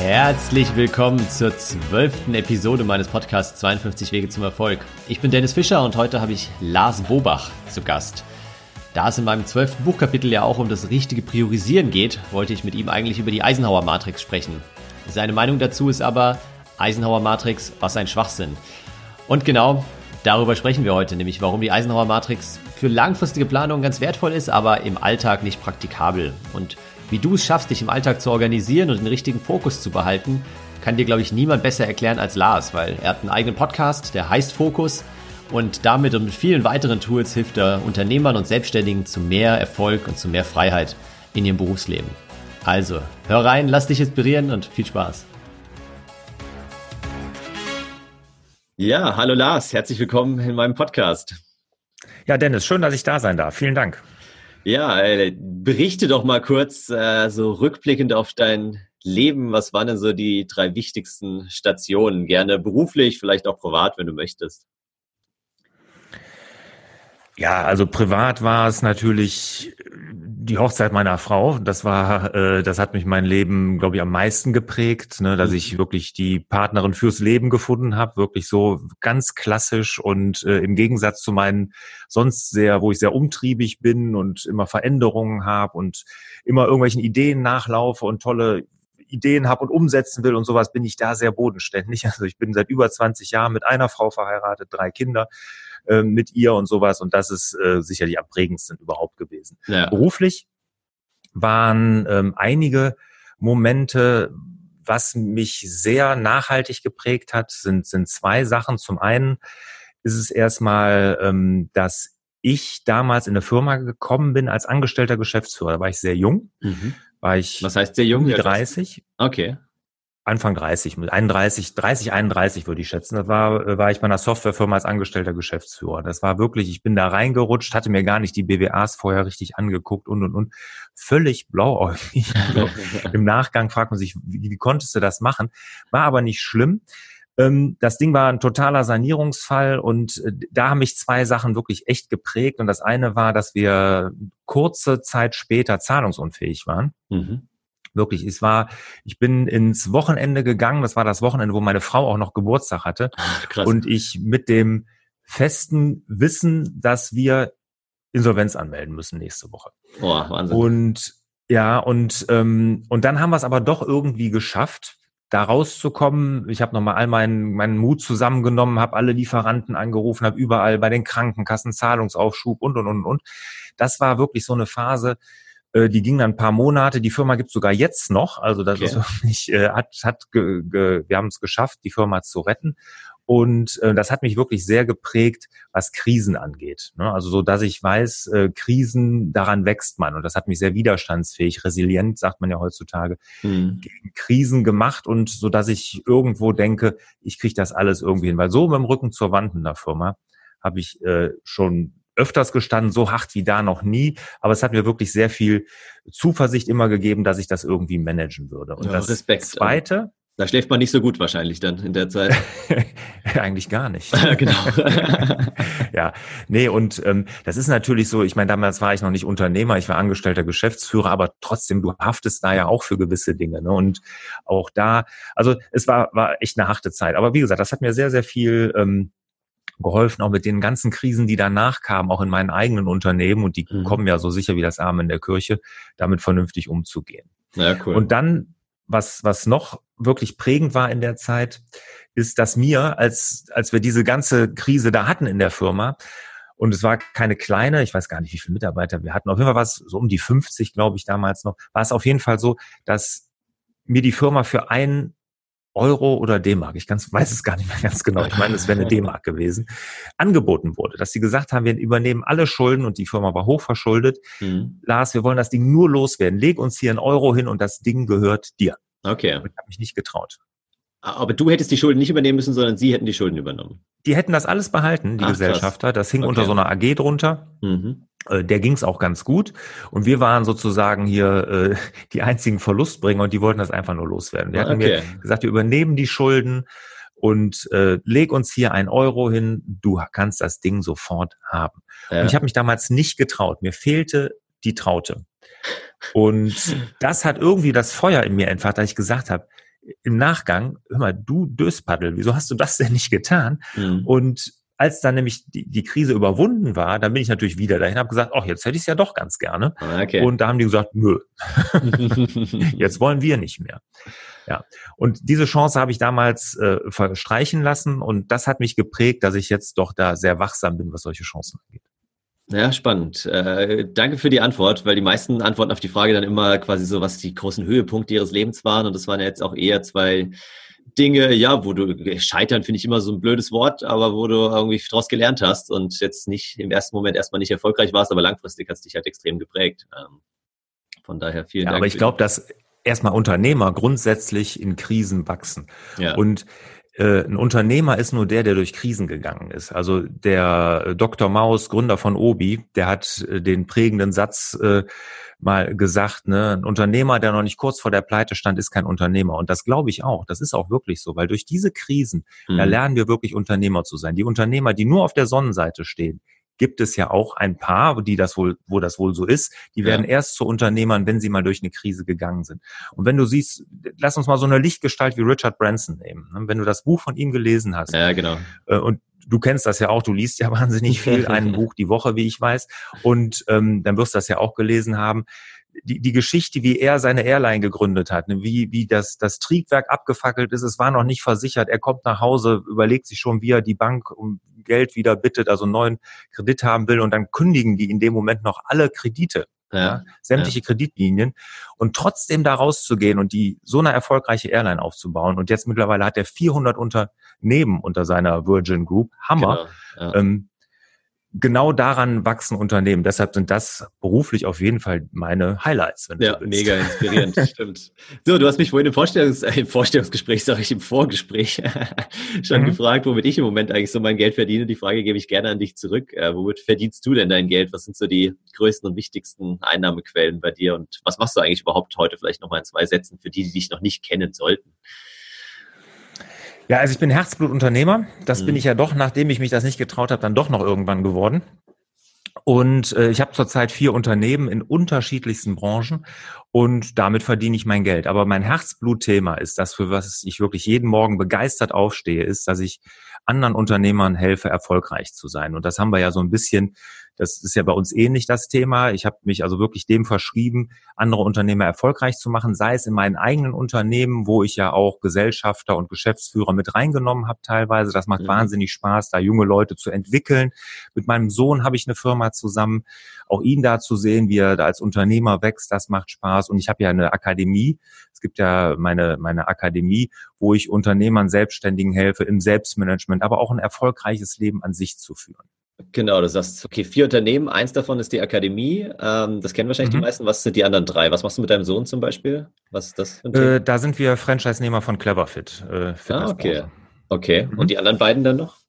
Herzlich willkommen zur zwölften Episode meines Podcasts 52 Wege zum Erfolg. Ich bin Dennis Fischer und heute habe ich Lars Bobach zu Gast. Da es in meinem zwölften Buchkapitel ja auch um das richtige Priorisieren geht, wollte ich mit ihm eigentlich über die Eisenhower Matrix sprechen. Seine Meinung dazu ist aber, Eisenhower Matrix, was ein Schwachsinn. Und genau darüber sprechen wir heute, nämlich warum die Eisenhower Matrix für langfristige Planung ganz wertvoll ist, aber im Alltag nicht praktikabel. Und wie du es schaffst, dich im Alltag zu organisieren und den richtigen Fokus zu behalten, kann dir, glaube ich, niemand besser erklären als Lars, weil er hat einen eigenen Podcast, der heißt Fokus und damit und mit vielen weiteren Tools hilft er Unternehmern und Selbstständigen zu mehr Erfolg und zu mehr Freiheit in ihrem Berufsleben. Also, hör rein, lass dich inspirieren und viel Spaß. Ja, hallo Lars, herzlich willkommen in meinem Podcast. Ja, Dennis, schön, dass ich da sein darf. Vielen Dank. Ja, äh, berichte doch mal kurz äh, so rückblickend auf dein Leben. Was waren denn so die drei wichtigsten Stationen? Gerne beruflich, vielleicht auch privat, wenn du möchtest. Ja, also privat war es natürlich die Hochzeit meiner Frau. Das war, äh, das hat mich mein Leben, glaube ich, am meisten geprägt, ne, dass mhm. ich wirklich die Partnerin fürs Leben gefunden habe, wirklich so ganz klassisch und äh, im Gegensatz zu meinen sonst sehr, wo ich sehr umtriebig bin und immer Veränderungen habe und immer irgendwelchen Ideen nachlaufe und tolle Ideen habe und umsetzen will und sowas, bin ich da sehr bodenständig. Also ich bin seit über 20 Jahren mit einer Frau verheiratet, drei Kinder äh, mit ihr und sowas. Und das ist äh, sicherlich am prägendsten überhaupt gewesen. Ja. Beruflich waren ähm, einige Momente, was mich sehr nachhaltig geprägt hat, sind, sind zwei Sachen. Zum einen ist es erstmal, ähm, dass ich damals in eine Firma gekommen bin als angestellter Geschäftsführer. Da war ich sehr jung. Mhm. War ich Was heißt sehr jung? 30. Okay. Anfang 30, mit 31, 30, 31 würde ich schätzen. Da war, äh, war ich bei einer Softwarefirma als angestellter Geschäftsführer. Das war wirklich, ich bin da reingerutscht, hatte mir gar nicht die BWAs vorher richtig angeguckt und, und, und. Völlig blauäugig. Im Nachgang fragt man sich, wie, wie konntest du das machen? War aber nicht schlimm. Ähm, das Ding war ein totaler Sanierungsfall und äh, da haben mich zwei Sachen wirklich echt geprägt. Und das eine war, dass wir kurze Zeit später zahlungsunfähig waren. Mhm. Wirklich, es war, ich bin ins Wochenende gegangen, das war das Wochenende, wo meine Frau auch noch Geburtstag hatte. Krass. Und ich mit dem festen Wissen, dass wir Insolvenz anmelden müssen nächste Woche. Boah, Wahnsinn. Und ja, und, ähm, und dann haben wir es aber doch irgendwie geschafft, da rauszukommen. Ich habe nochmal all meinen, meinen Mut zusammengenommen, habe alle Lieferanten angerufen, habe überall bei den Krankenkassen Zahlungsaufschub und, und, und, und. Das war wirklich so eine Phase, die ging dann ein paar Monate. Die Firma gibt's sogar jetzt noch. Also das okay. ist wirklich, äh, hat, hat ge, ge, wir haben es geschafft, die Firma zu retten. Und äh, das hat mich wirklich sehr geprägt, was Krisen angeht. Ne? Also so, dass ich weiß, äh, Krisen, daran wächst man. Und das hat mich sehr widerstandsfähig, resilient, sagt man ja heutzutage, mhm. gegen Krisen gemacht. Und so, dass ich irgendwo denke, ich kriege das alles irgendwie hin. Weil so mit dem Rücken zur Wand in der Firma habe ich äh, schon öfters gestanden, so hart wie da noch nie. Aber es hat mir wirklich sehr viel Zuversicht immer gegeben, dass ich das irgendwie managen würde. Und ja, das Respekt. Zweite. Da schläft man nicht so gut wahrscheinlich dann in der Zeit. Eigentlich gar nicht. genau. ja, nee, und ähm, das ist natürlich so, ich meine, damals war ich noch nicht Unternehmer, ich war angestellter Geschäftsführer, aber trotzdem, du haftest da ja auch für gewisse Dinge. Ne? Und auch da, also es war, war echt eine harte Zeit. Aber wie gesagt, das hat mir sehr, sehr viel ähm, geholfen, auch mit den ganzen Krisen, die danach kamen, auch in meinen eigenen Unternehmen und die mhm. kommen ja so sicher wie das Arm in der Kirche, damit vernünftig umzugehen. Ja, cool. Und dann, was, was noch wirklich prägend war in der Zeit, ist, dass mir, als, als wir diese ganze Krise da hatten in der Firma, und es war keine kleine, ich weiß gar nicht, wie viele Mitarbeiter wir hatten, auf jeden Fall war es so um die 50, glaube ich, damals noch, war es auf jeden Fall so, dass mir die Firma für einen Euro oder D-Mark, ich ganz, weiß es gar nicht mehr ganz genau, ich meine, es wäre eine D-Mark gewesen, angeboten wurde, dass sie gesagt haben, wir übernehmen alle Schulden und die Firma war hochverschuldet. Mhm. Lars, wir wollen das Ding nur loswerden. Leg uns hier einen Euro hin und das Ding gehört dir. Okay. Ich habe mich nicht getraut. Aber du hättest die Schulden nicht übernehmen müssen, sondern sie hätten die Schulden übernommen. Die hätten das alles behalten, die Ach, Gesellschafter. Das hing okay. unter so einer AG drunter. Mhm. Äh, der ging es auch ganz gut. Und wir waren sozusagen hier äh, die einzigen Verlustbringer und die wollten das einfach nur loswerden. Die hatten okay. mir gesagt, wir übernehmen die Schulden und äh, leg uns hier ein Euro hin, du kannst das Ding sofort haben. Ja. Und ich habe mich damals nicht getraut. Mir fehlte die Traute. Und das hat irgendwie das Feuer in mir entfacht, dass ich gesagt habe, im Nachgang, hör mal, du Döspaddel, wieso hast du das denn nicht getan? Mhm. Und als dann nämlich die, die Krise überwunden war, dann bin ich natürlich wieder dahin, habe gesagt, ach, jetzt hätte ich es ja doch ganz gerne. Ah, okay. Und da haben die gesagt, nö, jetzt wollen wir nicht mehr. Ja, und diese Chance habe ich damals äh, verstreichen lassen und das hat mich geprägt, dass ich jetzt doch da sehr wachsam bin, was solche Chancen angeht. Ja, spannend. Äh, danke für die Antwort, weil die meisten antworten auf die Frage dann immer quasi so, was die großen Höhepunkte ihres Lebens waren. Und das waren ja jetzt auch eher zwei Dinge, ja, wo du scheitern finde ich immer so ein blödes Wort, aber wo du irgendwie daraus gelernt hast und jetzt nicht im ersten Moment erstmal nicht erfolgreich warst, aber langfristig hast dich halt extrem geprägt. Ähm, von daher vielen ja, Dank. Aber ich glaube, dass erstmal Unternehmer grundsätzlich in Krisen wachsen. Ja. Und ein Unternehmer ist nur der, der durch Krisen gegangen ist. Also der Dr. Maus, Gründer von Obi, der hat äh, den prägenden Satz äh, mal gesagt, ne, ein Unternehmer, der noch nicht kurz vor der Pleite stand, ist kein Unternehmer. Und das glaube ich auch. Das ist auch wirklich so, weil durch diese Krisen, mhm. da lernen wir wirklich Unternehmer zu sein. Die Unternehmer, die nur auf der Sonnenseite stehen, gibt es ja auch ein paar, die das wohl, wo das wohl so ist, die werden ja. erst zu Unternehmern, wenn sie mal durch eine Krise gegangen sind. Und wenn du siehst, lass uns mal so eine Lichtgestalt wie Richard Branson nehmen. Ne? Wenn du das Buch von ihm gelesen hast. Ja, genau. Äh, und du kennst das ja auch, du liest ja wahnsinnig viel, ein Buch die Woche, wie ich weiß. Und ähm, dann wirst du das ja auch gelesen haben die, die Geschichte, wie er seine Airline gegründet hat, ne, wie, wie das, das Triebwerk abgefackelt ist, es war noch nicht versichert, er kommt nach Hause, überlegt sich schon, wie er die Bank um Geld wieder bittet, also einen neuen Kredit haben will und dann kündigen die in dem Moment noch alle Kredite. Ja, ja, sämtliche ja. Kreditlinien und trotzdem da rauszugehen und die so eine erfolgreiche Airline aufzubauen und jetzt mittlerweile hat er 400 Unternehmen unter seiner Virgin Group, Hammer. Genau, ähm, genau daran wachsen Unternehmen. Deshalb sind das beruflich auf jeden Fall meine Highlights. ja, mega inspirierend, stimmt. So, du hast mich vorhin im, Vorstellungs äh, im Vorstellungsgespräch, sage ich, im Vorgespräch schon mhm. gefragt, womit ich im Moment eigentlich so mein Geld verdiene. Die Frage gebe ich gerne an dich zurück. Äh, womit verdienst du denn dein Geld? Was sind so die größten und wichtigsten Einnahmequellen bei dir? Und was machst du eigentlich überhaupt heute vielleicht nochmal in zwei Sätzen für die, die dich noch nicht kennen sollten? Ja, also ich bin Herzblutunternehmer. Das mhm. bin ich ja doch, nachdem ich mich das nicht getraut habe, dann doch noch irgendwann geworden. Und äh, ich habe zurzeit vier Unternehmen in unterschiedlichsten Branchen und damit verdiene ich mein Geld. Aber mein Herzblutthema ist das, für was ich wirklich jeden Morgen begeistert aufstehe, ist, dass ich anderen Unternehmern helfe, erfolgreich zu sein. Und das haben wir ja so ein bisschen das ist ja bei uns ähnlich das Thema. Ich habe mich also wirklich dem verschrieben, andere Unternehmer erfolgreich zu machen, sei es in meinen eigenen Unternehmen, wo ich ja auch Gesellschafter und Geschäftsführer mit reingenommen habe teilweise. Das macht mhm. wahnsinnig Spaß, da junge Leute zu entwickeln. Mit meinem Sohn habe ich eine Firma zusammen. Auch ihn da zu sehen, wie er da als Unternehmer wächst, das macht Spaß. Und ich habe ja eine Akademie. Es gibt ja meine, meine Akademie, wo ich Unternehmern, Selbstständigen helfe, im Selbstmanagement, aber auch ein erfolgreiches Leben an sich zu führen. Genau, du sagst, okay, vier Unternehmen, eins davon ist die Akademie. Ähm, das kennen wahrscheinlich mhm. die meisten. Was sind die anderen drei? Was machst du mit deinem Sohn zum Beispiel? Was ist das? Äh, da sind wir Franchise-Nehmer von Cleverfit. Äh, ah, okay. Okay. Mhm. Und die anderen beiden dann noch?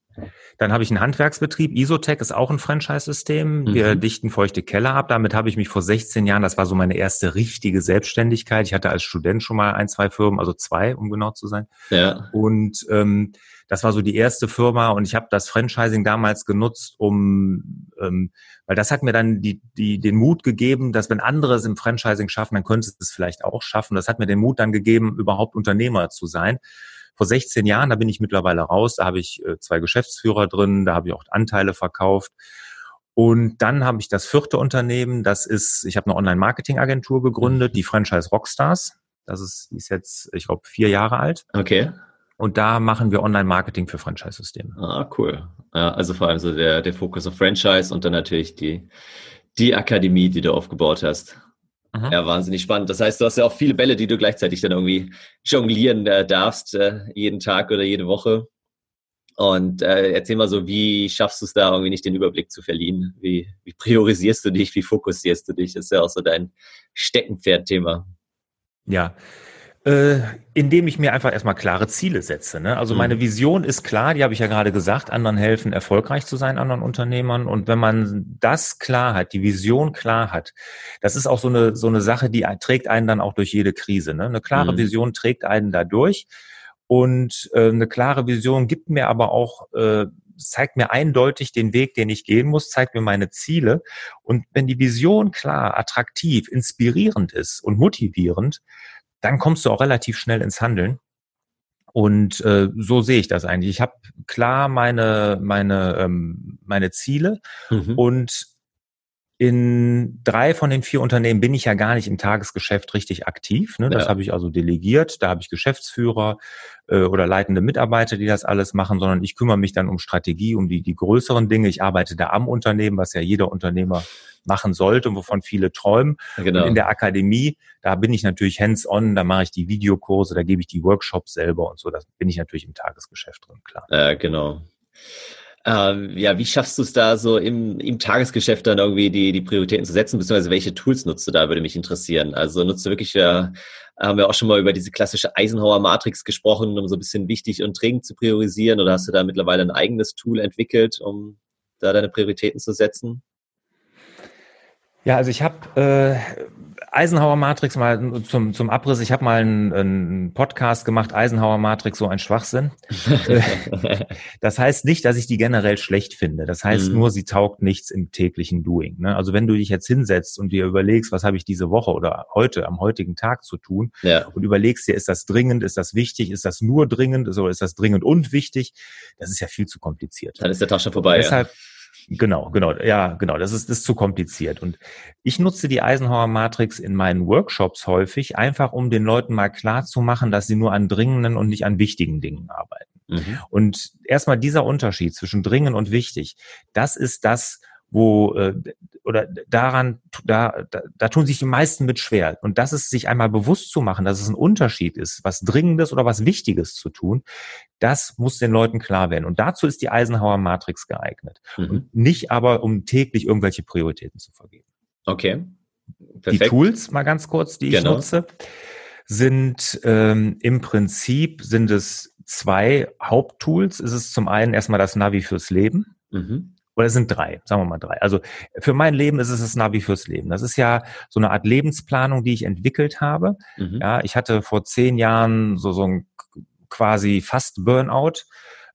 Dann habe ich einen Handwerksbetrieb. Isotech ist auch ein Franchise-System. Mhm. Wir dichten feuchte Keller ab. Damit habe ich mich vor 16 Jahren, das war so meine erste richtige Selbstständigkeit. Ich hatte als Student schon mal ein, zwei Firmen, also zwei, um genau zu sein. Ja. Und ähm, das war so die erste Firma und ich habe das Franchising damals genutzt, um, ähm, weil das hat mir dann die, die, den Mut gegeben, dass wenn andere es im Franchising schaffen, dann könnte es vielleicht auch schaffen. Das hat mir den Mut dann gegeben, überhaupt Unternehmer zu sein. Vor 16 Jahren, da bin ich mittlerweile raus, da habe ich äh, zwei Geschäftsführer drin, da habe ich auch Anteile verkauft. Und dann habe ich das vierte Unternehmen, das ist, ich habe eine Online-Marketing-Agentur gegründet, die Franchise Rockstars. Das ist, die ist jetzt, ich glaube, vier Jahre alt. Okay. Und da machen wir Online-Marketing für Franchise-Systeme. Ah, cool. Ja, also vor allem so der, der Fokus auf Franchise und dann natürlich die, die Akademie, die du aufgebaut hast. Mhm. Ja, wahnsinnig spannend. Das heißt, du hast ja auch viele Bälle, die du gleichzeitig dann irgendwie jonglieren äh, darfst, äh, jeden Tag oder jede Woche. Und äh, erzähl mal so, wie schaffst du es da irgendwie nicht den Überblick zu verlieren? Wie, wie priorisierst du dich? Wie fokussierst du dich? Das ist ja auch so dein Steckenpferd-Thema. Ja, äh, indem ich mir einfach erstmal klare Ziele setze. Ne? Also mhm. meine Vision ist klar, die habe ich ja gerade gesagt, anderen helfen, erfolgreich zu sein, anderen Unternehmern. Und wenn man das klar hat, die Vision klar hat, das ist auch so eine, so eine Sache, die trägt einen dann auch durch jede Krise. Ne? Eine klare mhm. Vision trägt einen da durch. Und äh, eine klare Vision gibt mir aber auch äh, zeigt mir eindeutig den Weg, den ich gehen muss, zeigt mir meine Ziele. Und wenn die Vision klar, attraktiv, inspirierend ist und motivierend, dann kommst du auch relativ schnell ins Handeln. Und äh, so sehe ich das eigentlich. Ich habe klar meine meine ähm, meine Ziele mhm. und in drei von den vier Unternehmen bin ich ja gar nicht im Tagesgeschäft richtig aktiv. Ne? Das ja. habe ich also delegiert. Da habe ich Geschäftsführer äh, oder leitende Mitarbeiter, die das alles machen, sondern ich kümmere mich dann um Strategie, um die, die größeren Dinge. Ich arbeite da am Unternehmen, was ja jeder Unternehmer machen sollte und wovon viele träumen. Genau. Und in der Akademie, da bin ich natürlich hands-on, da mache ich die Videokurse, da gebe ich die Workshops selber und so. Da bin ich natürlich im Tagesgeschäft drin, klar. Äh, genau. Ähm, ja, wie schaffst du es da so im, im Tagesgeschäft dann irgendwie die, die Prioritäten zu setzen, beziehungsweise welche Tools nutzt du da, würde mich interessieren. Also nutzt du wirklich, äh, haben wir auch schon mal über diese klassische Eisenhower-Matrix gesprochen, um so ein bisschen wichtig und dringend zu priorisieren, oder hast du da mittlerweile ein eigenes Tool entwickelt, um da deine Prioritäten zu setzen? Ja, also ich habe äh, Eisenhower Matrix mal zum, zum Abriss. Ich habe mal einen, einen Podcast gemacht, Eisenhower Matrix, so ein Schwachsinn. das heißt nicht, dass ich die generell schlecht finde. Das heißt mhm. nur, sie taugt nichts im täglichen Doing. Ne? Also wenn du dich jetzt hinsetzt und dir überlegst, was habe ich diese Woche oder heute, am heutigen Tag zu tun ja. und überlegst dir, ist das dringend, ist das wichtig, ist das nur dringend, oder ist das dringend und wichtig, das ist ja viel zu kompliziert. Dann ist der Tag schon vorbei. Deshalb, ja Genau, genau, ja, genau. Das ist, das ist zu kompliziert. Und ich nutze die Eisenhower Matrix in meinen Workshops häufig, einfach um den Leuten mal klar zu machen, dass sie nur an dringenden und nicht an wichtigen Dingen arbeiten. Mhm. Und erstmal dieser Unterschied zwischen dringend und wichtig, das ist das, wo äh, oder daran da, da da tun sich die meisten mit schwer und das ist sich einmal bewusst zu machen, dass es ein Unterschied ist, was dringendes oder was wichtiges zu tun, das muss den Leuten klar werden und dazu ist die Eisenhower Matrix geeignet mhm. und nicht aber um täglich irgendwelche Prioritäten zu vergeben. Okay. Perfekt. Die Tools mal ganz kurz, die genau. ich nutze, sind ähm, im Prinzip sind es zwei Haupttools. Es ist zum einen erstmal das Navi fürs Leben. Mhm. Oder es sind drei, sagen wir mal drei. Also für mein Leben ist es das Navi fürs Leben. Das ist ja so eine Art Lebensplanung, die ich entwickelt habe. Mhm. Ja, ich hatte vor zehn Jahren so, so ein quasi fast Burnout,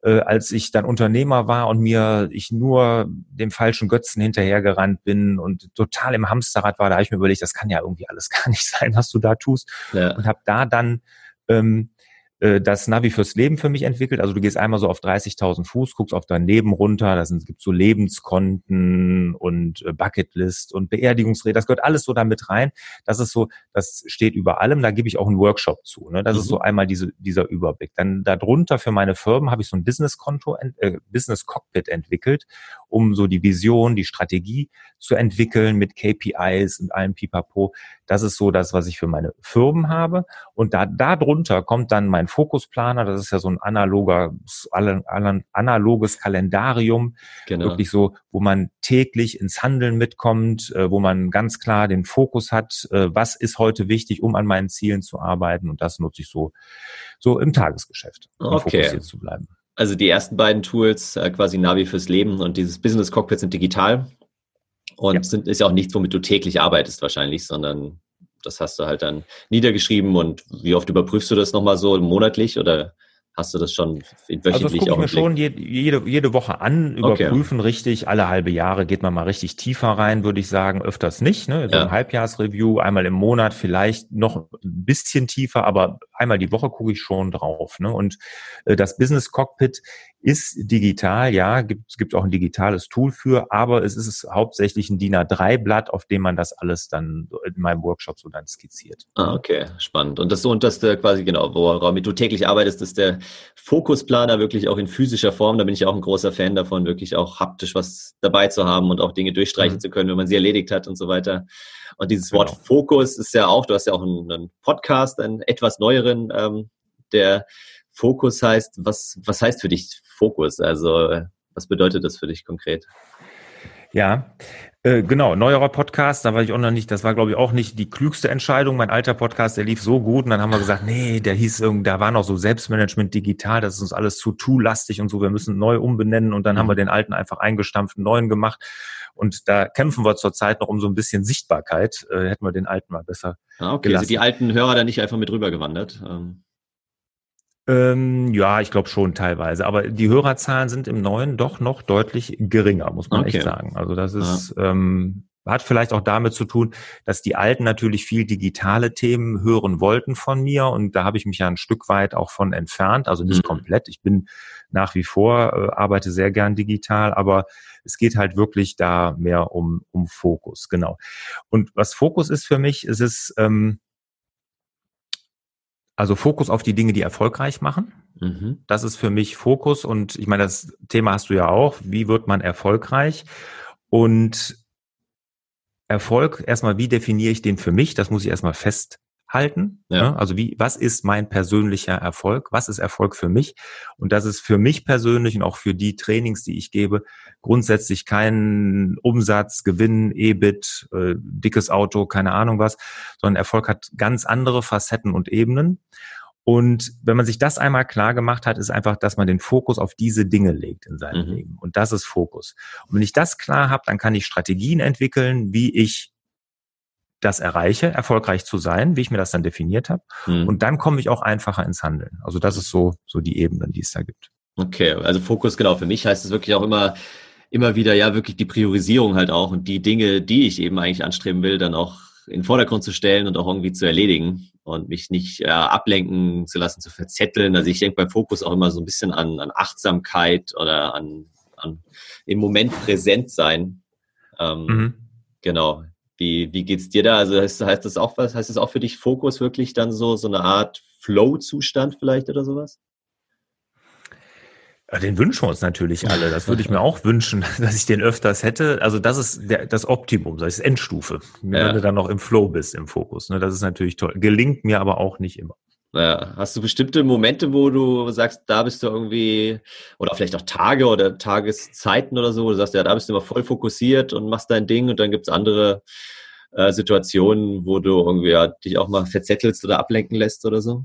äh, als ich dann Unternehmer war und mir ich nur dem falschen Götzen hinterhergerannt bin und total im Hamsterrad war. Da habe ich mir überlegt, das kann ja irgendwie alles gar nicht sein, was du da tust. Ja. Und habe da dann ähm, äh, das Navi fürs Leben für mich entwickelt. Also du gehst einmal so auf 30.000 Fuß, guckst auf dein Leben runter, da gibt so Lebenskonten und äh, Bucketlist und Beerdigungsrede, das gehört alles so da mit rein. Das ist so, das steht über allem, da gebe ich auch einen Workshop zu. Ne? Das mhm. ist so einmal diese, dieser Überblick. Dann darunter für meine Firmen habe ich so ein Business-Konto, äh, Business-Cockpit entwickelt, um so die Vision, die Strategie zu entwickeln mit KPIs und allem Pipapo. Das ist so das, was ich für meine Firmen habe. Und da, darunter kommt dann mein Fokusplaner. Das ist ja so ein analoger, analoges Kalendarium. Genau. Wirklich so, wo man täglich ins Handeln mitkommt, äh, wo man ganz klar den Fokus hat, äh, was ist heute wichtig, um an meinen Zielen zu arbeiten. Und das nutze ich so, so im Tagesgeschäft, um okay. fokussiert zu bleiben. Also die ersten beiden Tools, äh, quasi Navi fürs Leben und dieses Business Cockpit sind digital und ja. sind, ist ja auch nichts, womit du täglich arbeitest wahrscheinlich, sondern das hast du halt dann niedergeschrieben und wie oft überprüfst du das nochmal so monatlich oder Hast du das schon wöchentlich also das gucke ich mir schon jede, jede, jede Woche an, überprüfen okay. richtig. Alle halbe Jahre geht man mal richtig tiefer rein, würde ich sagen. Öfters nicht. Ne? So ja. ein Halbjahresreview, einmal im Monat vielleicht noch ein bisschen tiefer, aber einmal die Woche gucke ich schon drauf. Ne? Und äh, das Business Cockpit ist digital, ja, gibt gibt auch ein digitales Tool für, aber es ist hauptsächlich ein DIN A3-Blatt, auf dem man das alles dann in meinem Workshop so dann skizziert. Ah, okay, spannend. Und das so und das der quasi genau, woran du täglich arbeitest, ist der Fokusplaner wirklich auch in physischer Form. Da bin ich auch ein großer Fan davon, wirklich auch haptisch was dabei zu haben und auch Dinge durchstreichen mhm. zu können, wenn man sie erledigt hat und so weiter. Und dieses genau. Wort Fokus ist ja auch, du hast ja auch einen, einen Podcast, einen etwas neueren, ähm, der Fokus heißt, was, was heißt für dich Fokus? Also was bedeutet das für dich konkret? Ja, äh, genau, neuerer Podcast, da war ich auch noch nicht, das war glaube ich auch nicht die klügste Entscheidung. Mein alter Podcast, der lief so gut und dann haben wir gesagt, nee, der hieß irgendwie, da war noch so Selbstmanagement digital, das ist uns alles zu to-lastig und so, wir müssen neu umbenennen und dann mhm. haben wir den alten einfach eingestampft, einen neuen gemacht und da kämpfen wir zurzeit noch um so ein bisschen Sichtbarkeit, äh, hätten wir den alten mal besser ah, okay, gelassen. also die alten Hörer da nicht einfach mit rübergewandert? Ähm. Ähm, ja, ich glaube schon teilweise. Aber die Hörerzahlen sind im Neuen doch noch deutlich geringer, muss man okay. echt sagen. Also das ist, ja. ähm, hat vielleicht auch damit zu tun, dass die Alten natürlich viel digitale Themen hören wollten von mir und da habe ich mich ja ein Stück weit auch von entfernt, also nicht mhm. komplett. Ich bin nach wie vor, äh, arbeite sehr gern digital, aber es geht halt wirklich da mehr um, um Fokus, genau. Und was Fokus ist für mich, ist es, ähm, also Fokus auf die Dinge, die erfolgreich machen. Mhm. Das ist für mich Fokus und ich meine, das Thema hast du ja auch. Wie wird man erfolgreich? Und Erfolg, erstmal, wie definiere ich den für mich? Das muss ich erstmal fest halten. Ja. Ne? Also wie, was ist mein persönlicher Erfolg? Was ist Erfolg für mich? Und das ist für mich persönlich und auch für die Trainings, die ich gebe, grundsätzlich kein Umsatz, Gewinn, EBIT, äh, dickes Auto, keine Ahnung was, sondern Erfolg hat ganz andere Facetten und Ebenen. Und wenn man sich das einmal klar gemacht hat, ist einfach, dass man den Fokus auf diese Dinge legt in seinem mhm. Leben. Und das ist Fokus. Und wenn ich das klar habe, dann kann ich Strategien entwickeln, wie ich das erreiche, erfolgreich zu sein, wie ich mir das dann definiert habe. Mhm. Und dann komme ich auch einfacher ins Handeln. Also das ist so, so die Ebenen, die es da gibt. Okay, also Fokus, genau. Für mich heißt es wirklich auch immer, immer wieder, ja, wirklich die Priorisierung halt auch und die Dinge, die ich eben eigentlich anstreben will, dann auch in den Vordergrund zu stellen und auch irgendwie zu erledigen und mich nicht äh, ablenken zu lassen, zu verzetteln. Also ich denke beim Fokus auch immer so ein bisschen an, an Achtsamkeit oder an, an im Moment präsent sein. Ähm, mhm. Genau. Wie, wie geht's dir da? Also heißt, heißt das auch was? Heißt das auch für dich Fokus wirklich dann so, so eine Art Flow-Zustand vielleicht oder sowas? Den wünschen wir uns natürlich alle. Das würde ich mir auch wünschen, dass ich den öfters hätte. Also das ist der, das Optimum, das ist Endstufe. Ja. Wenn du dann noch im Flow bist, im Fokus. Ne? Das ist natürlich toll. Gelingt mir aber auch nicht immer. Ja. Hast du bestimmte Momente, wo du sagst, da bist du irgendwie, oder vielleicht auch Tage oder Tageszeiten oder so, wo du sagst, ja, da bist du immer voll fokussiert und machst dein Ding und dann gibt's andere äh, Situationen, wo du irgendwie ja, dich auch mal verzettelst oder ablenken lässt oder so?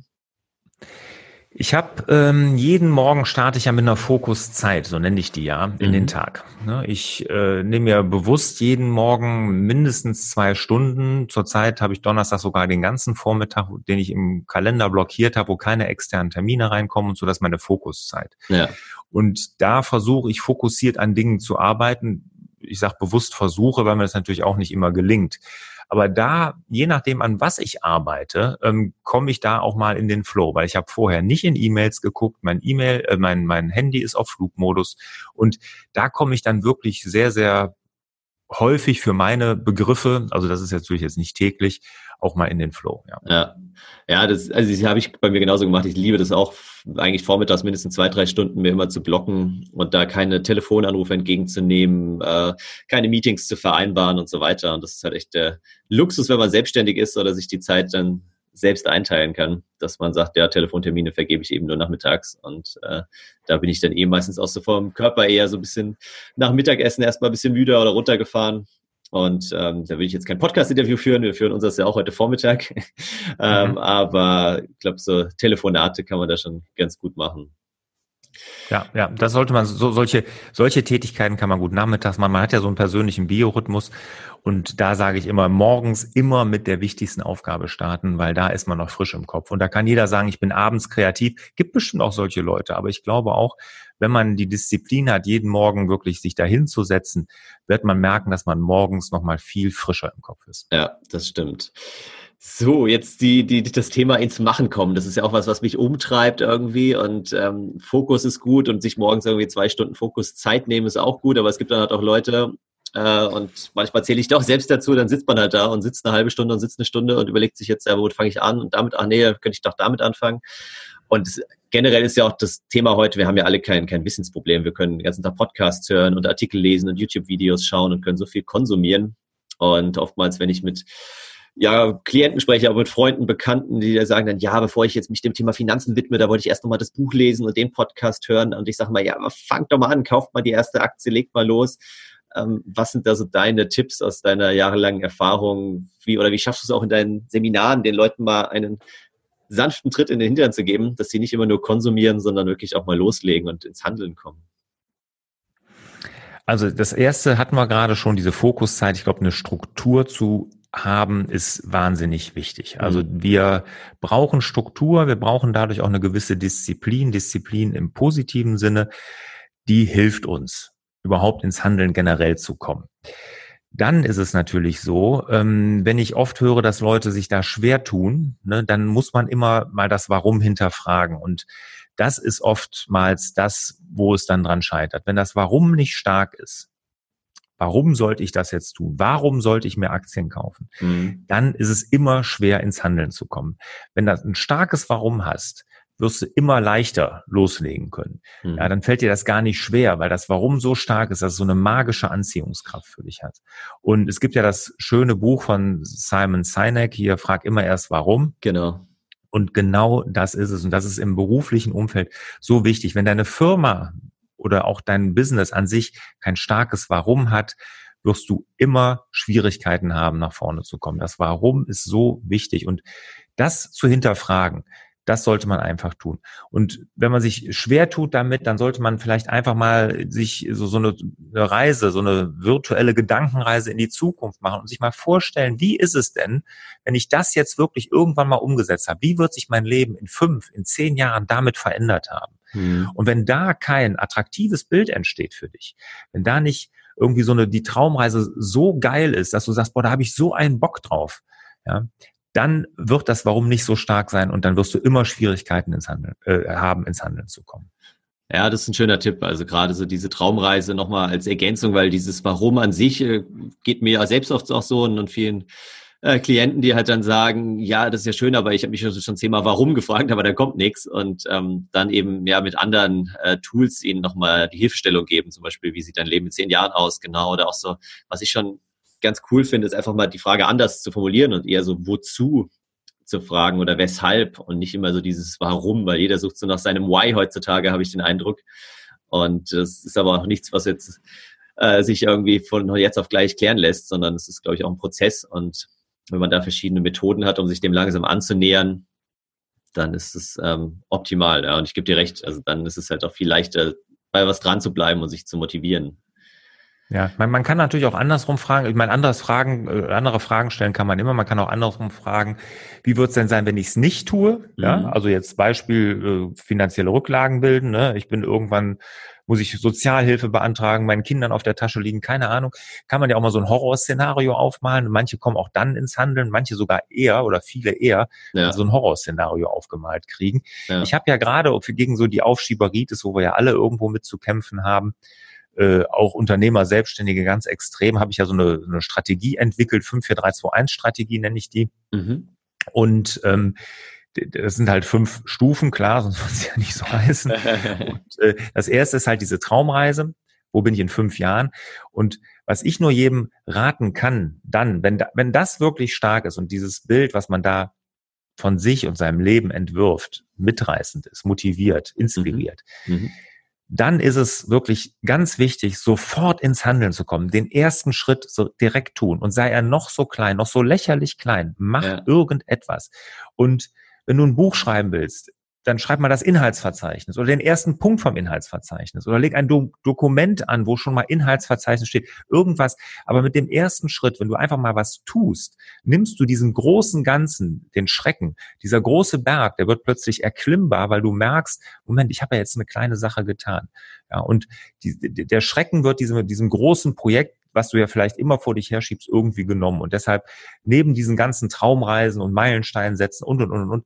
Ich habe ähm, jeden Morgen starte ich ja mit einer Fokuszeit, so nenne ich die ja, in mhm. den Tag. Ne, ich äh, nehme mir bewusst jeden Morgen mindestens zwei Stunden. Zurzeit habe ich Donnerstag sogar den ganzen Vormittag, den ich im Kalender blockiert habe, wo keine externen Termine reinkommen und so, das ist meine Fokuszeit. Ja. Und da versuche ich fokussiert an Dingen zu arbeiten. Ich sage bewusst versuche, weil mir das natürlich auch nicht immer gelingt. Aber da, je nachdem, an was ich arbeite, ähm, komme ich da auch mal in den Flow, weil ich habe vorher nicht in E-Mails geguckt, mein E-Mail, äh, mein, mein Handy ist auf Flugmodus. Und da komme ich dann wirklich sehr, sehr häufig für meine Begriffe, also das ist natürlich jetzt nicht täglich, auch mal in den Flow. Ja, ja, ja das, also das habe ich bei mir genauso gemacht. Ich liebe das auch, eigentlich vormittags mindestens zwei, drei Stunden mir immer zu blocken und da keine Telefonanrufe entgegenzunehmen, äh, keine Meetings zu vereinbaren und so weiter. Und das ist halt echt der Luxus, wenn man selbstständig ist oder sich die Zeit dann selbst einteilen kann, dass man sagt, ja, Telefontermine vergebe ich eben nur nachmittags und äh, da bin ich dann eh meistens auch so vom Körper eher so ein bisschen nach Mittagessen erstmal ein bisschen müder oder runtergefahren und ähm, da will ich jetzt kein Podcast-Interview führen, wir führen unseres ja auch heute Vormittag, ähm, mhm. aber ich glaube, so Telefonate kann man da schon ganz gut machen. Ja, ja, das sollte man, so, solche, solche Tätigkeiten kann man gut nachmittags machen. Man hat ja so einen persönlichen Biorhythmus und da sage ich immer, morgens immer mit der wichtigsten Aufgabe starten, weil da ist man noch frisch im Kopf. Und da kann jeder sagen, ich bin abends kreativ. Gibt bestimmt auch solche Leute, aber ich glaube auch, wenn man die Disziplin hat, jeden Morgen wirklich sich dahin zu setzen, wird man merken, dass man morgens nochmal viel frischer im Kopf ist. Ja, das stimmt. So, jetzt die, die, das Thema ins Machen kommen. Das ist ja auch was, was mich umtreibt irgendwie. Und ähm, Fokus ist gut und sich morgens irgendwie zwei Stunden Fokus Zeit nehmen ist auch gut. Aber es gibt dann halt auch Leute, äh, und manchmal zähle ich doch selbst dazu, dann sitzt man halt da und sitzt eine halbe Stunde und sitzt eine Stunde und überlegt sich jetzt, ja, wo fange ich an? Und damit, ach nee, könnte ich doch damit anfangen. Und generell ist ja auch das Thema heute, wir haben ja alle kein, kein Wissensproblem. Wir können den ganzen Tag Podcasts hören und Artikel lesen und YouTube-Videos schauen und können so viel konsumieren. Und oftmals, wenn ich mit ja, Klienten spreche, aber mit Freunden, Bekannten, die sagen dann, ja, bevor ich jetzt mich dem Thema Finanzen widme, da wollte ich erst nochmal das Buch lesen und den Podcast hören. Und ich sage mal, ja, aber fangt doch mal an, kauft mal die erste Aktie, legt mal los. Ähm, was sind da so deine Tipps aus deiner jahrelangen Erfahrung? Wie, oder wie schaffst du es auch in deinen Seminaren, den Leuten mal einen sanften Tritt in den Hintern zu geben, dass sie nicht immer nur konsumieren, sondern wirklich auch mal loslegen und ins Handeln kommen? Also das erste hatten wir gerade schon, diese Fokuszeit. Ich glaube, eine Struktur zu haben, ist wahnsinnig wichtig. Also mhm. wir brauchen Struktur, wir brauchen dadurch auch eine gewisse Disziplin, Disziplin im positiven Sinne, die hilft uns, überhaupt ins Handeln generell zu kommen. Dann ist es natürlich so, ähm, wenn ich oft höre, dass Leute sich da schwer tun, ne, dann muss man immer mal das Warum hinterfragen. Und das ist oftmals das, wo es dann dran scheitert. Wenn das Warum nicht stark ist, warum sollte ich das jetzt tun? Warum sollte ich mir Aktien kaufen? Mhm. Dann ist es immer schwer ins Handeln zu kommen. Wenn du ein starkes Warum hast, wirst du immer leichter loslegen können. Mhm. Ja, dann fällt dir das gar nicht schwer, weil das Warum so stark ist, dass es so eine magische Anziehungskraft für dich hat. Und es gibt ja das schöne Buch von Simon Sinek hier, frag immer erst warum. Genau. Und genau das ist es. Und das ist im beruflichen Umfeld so wichtig. Wenn deine Firma oder auch dein Business an sich kein starkes Warum hat, wirst du immer Schwierigkeiten haben, nach vorne zu kommen. Das Warum ist so wichtig. Und das zu hinterfragen, das sollte man einfach tun. Und wenn man sich schwer tut damit, dann sollte man vielleicht einfach mal sich so, so eine, eine Reise, so eine virtuelle Gedankenreise in die Zukunft machen und sich mal vorstellen, wie ist es denn, wenn ich das jetzt wirklich irgendwann mal umgesetzt habe? Wie wird sich mein Leben in fünf, in zehn Jahren damit verändert haben? Mhm. Und wenn da kein attraktives Bild entsteht für dich, wenn da nicht irgendwie so eine, die Traumreise so geil ist, dass du sagst, boah, da habe ich so einen Bock drauf, ja, dann wird das Warum nicht so stark sein und dann wirst du immer Schwierigkeiten ins Handeln, äh, haben, ins Handeln zu kommen. Ja, das ist ein schöner Tipp. Also gerade so diese Traumreise nochmal als Ergänzung, weil dieses Warum an sich äh, geht mir ja selbst oft auch so und, vielen äh, Klienten, die halt dann sagen, ja, das ist ja schön, aber ich habe mich schon zehnmal warum gefragt, aber da kommt nichts und ähm, dann eben ja mit anderen äh, Tools ihnen nochmal die Hilfestellung geben, zum Beispiel, wie sieht dein Leben in zehn Jahren aus, genau, oder auch so, was ich schon ganz cool finde, ist einfach mal die Frage anders zu formulieren und eher so wozu zu fragen oder weshalb und nicht immer so dieses Warum, weil jeder sucht so nach seinem Why heutzutage, habe ich den Eindruck. Und das ist aber auch nichts, was jetzt äh, sich irgendwie von jetzt auf gleich klären lässt, sondern es ist, glaube ich, auch ein Prozess. Und wenn man da verschiedene Methoden hat, um sich dem langsam anzunähern, dann ist es ähm, optimal. Ja. Und ich gebe dir recht, also dann ist es halt auch viel leichter, bei was dran zu bleiben und sich zu motivieren. Ja, man, man kann natürlich auch andersrum fragen. Ich meine, anderes Fragen, äh, andere Fragen stellen kann man immer. Man kann auch andersrum fragen, wie wird es denn sein, wenn ich es nicht tue? Mhm. Ja, also jetzt Beispiel äh, finanzielle Rücklagen bilden. Ne? Ich bin irgendwann muss ich Sozialhilfe beantragen, meinen Kindern auf der Tasche liegen, keine Ahnung. Kann man ja auch mal so ein Horrorszenario aufmalen. Manche kommen auch dann ins Handeln, manche sogar eher oder viele eher ja. so ein Horrorszenario aufgemalt kriegen. Ja. Ich habe ja gerade gegen so die Aufschieberitis, wo wir ja alle irgendwo mit zu kämpfen haben, äh, auch Unternehmer, Selbstständige ganz extrem, habe ich ja so eine, eine Strategie entwickelt, 54321-Strategie nenne ich die. Mhm. Und ähm, das sind halt fünf Stufen, klar, sonst würde es ja nicht so heißen. Und, äh, das erste ist halt diese Traumreise. Wo bin ich in fünf Jahren? Und was ich nur jedem raten kann, dann, wenn, da, wenn das wirklich stark ist und dieses Bild, was man da von sich und seinem Leben entwirft, mitreißend ist, motiviert, inspiriert, mhm. Dann ist es wirklich ganz wichtig, sofort ins Handeln zu kommen, den ersten Schritt so direkt tun und sei er noch so klein, noch so lächerlich klein, mach ja. irgendetwas. Und wenn du ein Buch schreiben willst, dann schreib mal das Inhaltsverzeichnis oder den ersten Punkt vom Inhaltsverzeichnis oder leg ein Do Dokument an, wo schon mal Inhaltsverzeichnis steht, irgendwas. Aber mit dem ersten Schritt, wenn du einfach mal was tust, nimmst du diesen großen Ganzen, den Schrecken, dieser große Berg, der wird plötzlich erklimmbar, weil du merkst, Moment, ich habe ja jetzt eine kleine Sache getan. Ja, und die, der Schrecken wird diesem, diesem großen Projekt was du ja vielleicht immer vor dich herschiebst, irgendwie genommen. Und deshalb neben diesen ganzen Traumreisen und Meilensteinen setzen und, und, und, und,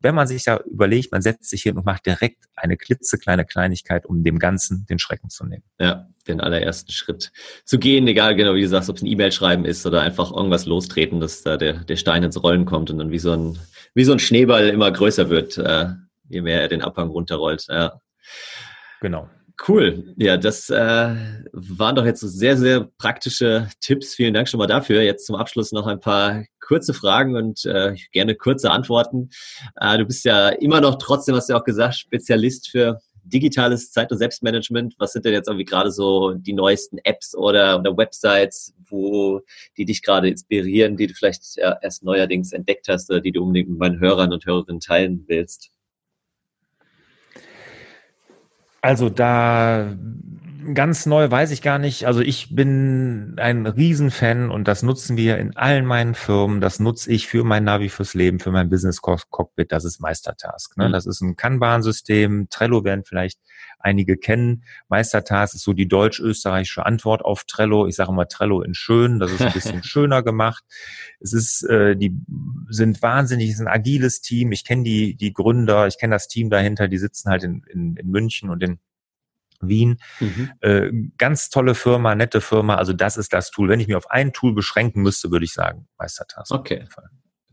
wenn man sich da überlegt, man setzt sich hin und macht direkt eine klitzekleine Kleinigkeit, um dem Ganzen den Schrecken zu nehmen. Ja, den allerersten Schritt zu gehen, egal genau wie du sagst, ob es ein E-Mail schreiben ist oder einfach irgendwas lostreten, dass da der, der Stein ins Rollen kommt und dann wie so ein, wie so ein Schneeball immer größer wird, äh, je mehr er den Abhang runterrollt. Ja. Genau. Cool. Ja, das äh, waren doch jetzt so sehr, sehr praktische Tipps. Vielen Dank schon mal dafür. Jetzt zum Abschluss noch ein paar kurze Fragen und äh, gerne kurze Antworten. Äh, du bist ja immer noch trotzdem, hast du ja auch gesagt, Spezialist für digitales Zeit- und Selbstmanagement. Was sind denn jetzt irgendwie gerade so die neuesten Apps oder, oder Websites, wo die dich gerade inspirieren, die du vielleicht erst neuerdings entdeckt hast oder die du unbedingt mit meinen Hörern und Hörerinnen teilen willst? Also da ganz neu weiß ich gar nicht. Also ich bin ein Riesenfan und das nutzen wir in allen meinen Firmen. Das nutze ich für mein Navi fürs Leben, für mein Business Cockpit. Das ist Meistertask. Ne? Mhm. Das ist ein Kanban-System. Trello werden vielleicht einige kennen. Meistertask ist so die deutsch-österreichische Antwort auf Trello. Ich sage immer Trello in schön. Das ist ein bisschen schöner gemacht. Es ist, äh, die sind wahnsinnig, es ist ein agiles Team. Ich kenne die, die Gründer, ich kenne das Team dahinter. Die sitzen halt in, in, in München und in Wien. Mhm. Äh, ganz tolle Firma, nette Firma. Also das ist das Tool. Wenn ich mir auf ein Tool beschränken müsste, würde ich sagen, Meistertask. Okay.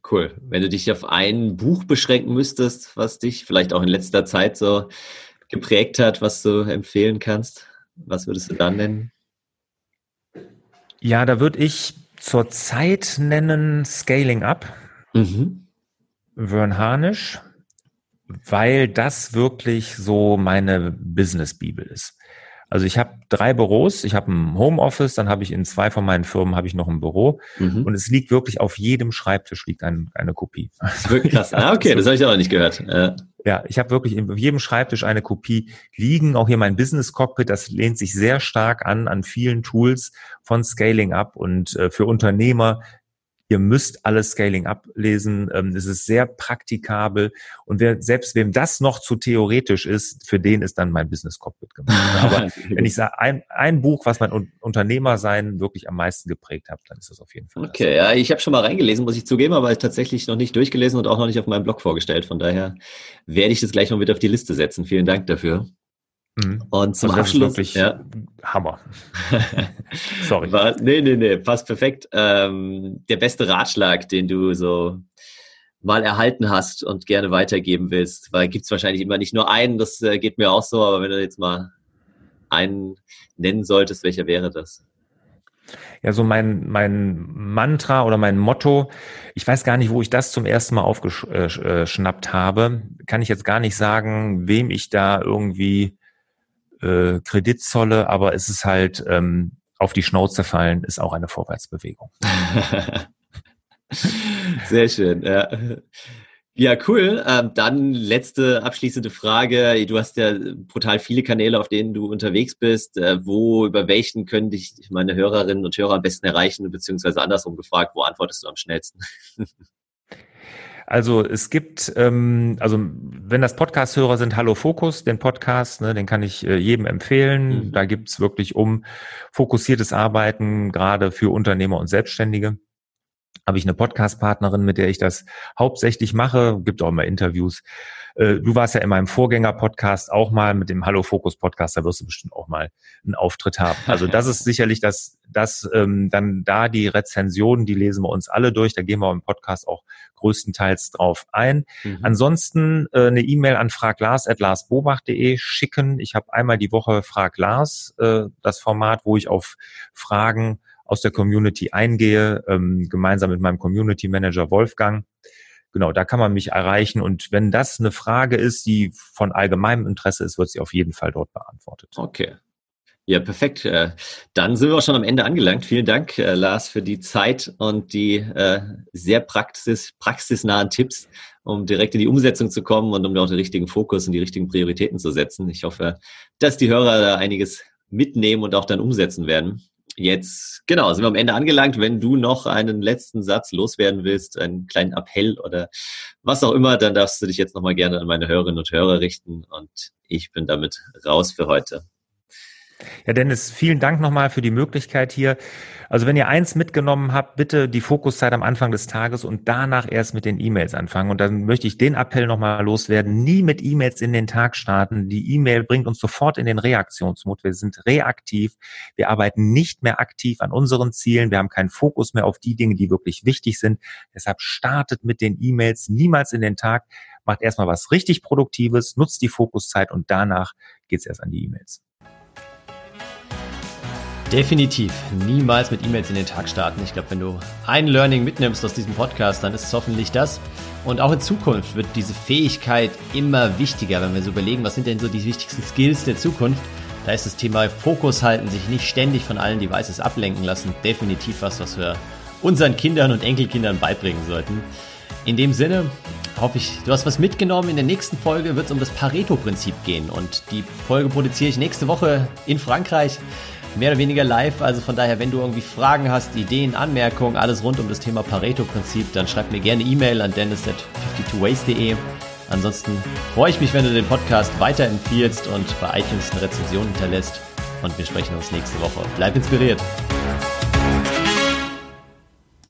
Cool. Wenn du dich auf ein Buch beschränken müsstest, was dich vielleicht auch in letzter Zeit so geprägt hat, was du empfehlen kannst, was würdest du dann nennen? Ja, da würde ich zur Zeit nennen Scaling Up. Mhm. Vern Harnisch weil das wirklich so meine Business-Bibel ist. Also ich habe drei Büros, ich habe ein Homeoffice, dann habe ich in zwei von meinen Firmen habe ich noch ein Büro mhm. und es liegt wirklich auf jedem Schreibtisch liegt ein, eine Kopie. Wirklich krass. Ah, okay, das habe ich aber nicht gehört. Ja, ja ich habe wirklich in jedem Schreibtisch eine Kopie liegen. Auch hier mein Business Cockpit, das lehnt sich sehr stark an an vielen Tools von Scaling Up und äh, für Unternehmer Ihr müsst alles Scaling ablesen. Ähm, es ist sehr praktikabel. Und wer, selbst wem das noch zu theoretisch ist, für den ist dann mein Business Cockpit gemacht. Aber wenn ich sage, ein, ein Buch, was mein Unternehmersein wirklich am meisten geprägt hat, dann ist das auf jeden Fall. Okay, das. ja, ich habe schon mal reingelesen, muss ich zugeben, aber tatsächlich noch nicht durchgelesen und auch noch nicht auf meinem Blog vorgestellt. Von daher werde ich das gleich mal mit auf die Liste setzen. Vielen Dank dafür. Mhm. Und zum also Abschluss. ja. Hammer. Sorry. War, nee, nee, nee, passt perfekt. Ähm, der beste Ratschlag, den du so mal erhalten hast und gerne weitergeben willst, weil gibt es wahrscheinlich immer nicht nur einen, das äh, geht mir auch so, aber wenn du jetzt mal einen nennen solltest, welcher wäre das? Ja, so mein, mein Mantra oder mein Motto, ich weiß gar nicht, wo ich das zum ersten Mal aufgeschnappt äh, äh, habe, kann ich jetzt gar nicht sagen, wem ich da irgendwie äh, Kredit zolle, aber es ist halt ähm, auf die Schnauze fallen, ist auch eine Vorwärtsbewegung. Sehr schön. Ja. Ja, cool. Ähm, dann letzte abschließende Frage. Du hast ja brutal viele Kanäle, auf denen du unterwegs bist. Äh, wo, über welchen können dich meine Hörerinnen und Hörer am besten erreichen, beziehungsweise andersrum gefragt, wo antwortest du am schnellsten? Also es gibt, ähm, also wenn das Podcast-Hörer sind, Hallo Fokus, den Podcast, ne, den kann ich äh, jedem empfehlen. Mhm. Da gibt's wirklich um fokussiertes Arbeiten, gerade für Unternehmer und Selbstständige habe ich eine Podcast-Partnerin, mit der ich das hauptsächlich mache. Gibt auch immer Interviews. Äh, du warst ja in meinem Vorgänger-Podcast auch mal mit dem Hallo Fokus Podcast, da wirst du bestimmt auch mal einen Auftritt haben. Also das ist sicherlich das, das ähm, dann da die Rezensionen, die lesen wir uns alle durch. Da gehen wir im Podcast auch größtenteils drauf ein. Mhm. Ansonsten äh, eine E-Mail an fraglars.larsbobach.de schicken. Ich habe einmal die Woche Frag Lars, äh, das Format, wo ich auf Fragen aus der Community eingehe, ähm, gemeinsam mit meinem Community Manager Wolfgang. Genau, da kann man mich erreichen. Und wenn das eine Frage ist, die von allgemeinem Interesse ist, wird sie auf jeden Fall dort beantwortet. Okay. Ja, perfekt. Äh, dann sind wir auch schon am Ende angelangt. Vielen Dank, äh, Lars, für die Zeit und die äh, sehr praxis, praxisnahen Tipps, um direkt in die Umsetzung zu kommen und um auch den richtigen Fokus und die richtigen Prioritäten zu setzen. Ich hoffe, dass die Hörer da einiges mitnehmen und auch dann umsetzen werden. Jetzt, genau, sind wir am Ende angelangt. Wenn du noch einen letzten Satz loswerden willst, einen kleinen Appell oder was auch immer, dann darfst du dich jetzt nochmal gerne an meine Hörerinnen und Hörer richten. Und ich bin damit raus für heute. Ja, Dennis, vielen Dank nochmal für die Möglichkeit hier. Also wenn ihr eins mitgenommen habt, bitte die Fokuszeit am Anfang des Tages und danach erst mit den E-Mails anfangen. Und dann möchte ich den Appell nochmal loswerden. Nie mit E-Mails in den Tag starten. Die E-Mail bringt uns sofort in den Reaktionsmut. Wir sind reaktiv. Wir arbeiten nicht mehr aktiv an unseren Zielen. Wir haben keinen Fokus mehr auf die Dinge, die wirklich wichtig sind. Deshalb startet mit den E-Mails niemals in den Tag. Macht erstmal was richtig Produktives, nutzt die Fokuszeit und danach geht's erst an die E-Mails. Definitiv niemals mit E-Mails in den Tag starten. Ich glaube, wenn du ein Learning mitnimmst aus diesem Podcast, dann ist es hoffentlich das. Und auch in Zukunft wird diese Fähigkeit immer wichtiger, wenn wir so überlegen, was sind denn so die wichtigsten Skills der Zukunft. Da ist das Thema Fokus halten, sich nicht ständig von allen Devices ablenken lassen, definitiv was, was wir unseren Kindern und Enkelkindern beibringen sollten. In dem Sinne, hoffe ich, du hast was mitgenommen. In der nächsten Folge wird es um das Pareto-Prinzip gehen. Und die Folge produziere ich nächste Woche in Frankreich. Mehr oder weniger live. Also von daher, wenn du irgendwie Fragen hast, Ideen, Anmerkungen, alles rund um das Thema Pareto-Prinzip, dann schreib mir gerne E-Mail an dennis.52ways.de. Ansonsten freue ich mich, wenn du den Podcast weiterempfiehlst und bei iTunes eine Rezension hinterlässt. Und wir sprechen uns nächste Woche. Bleib inspiriert.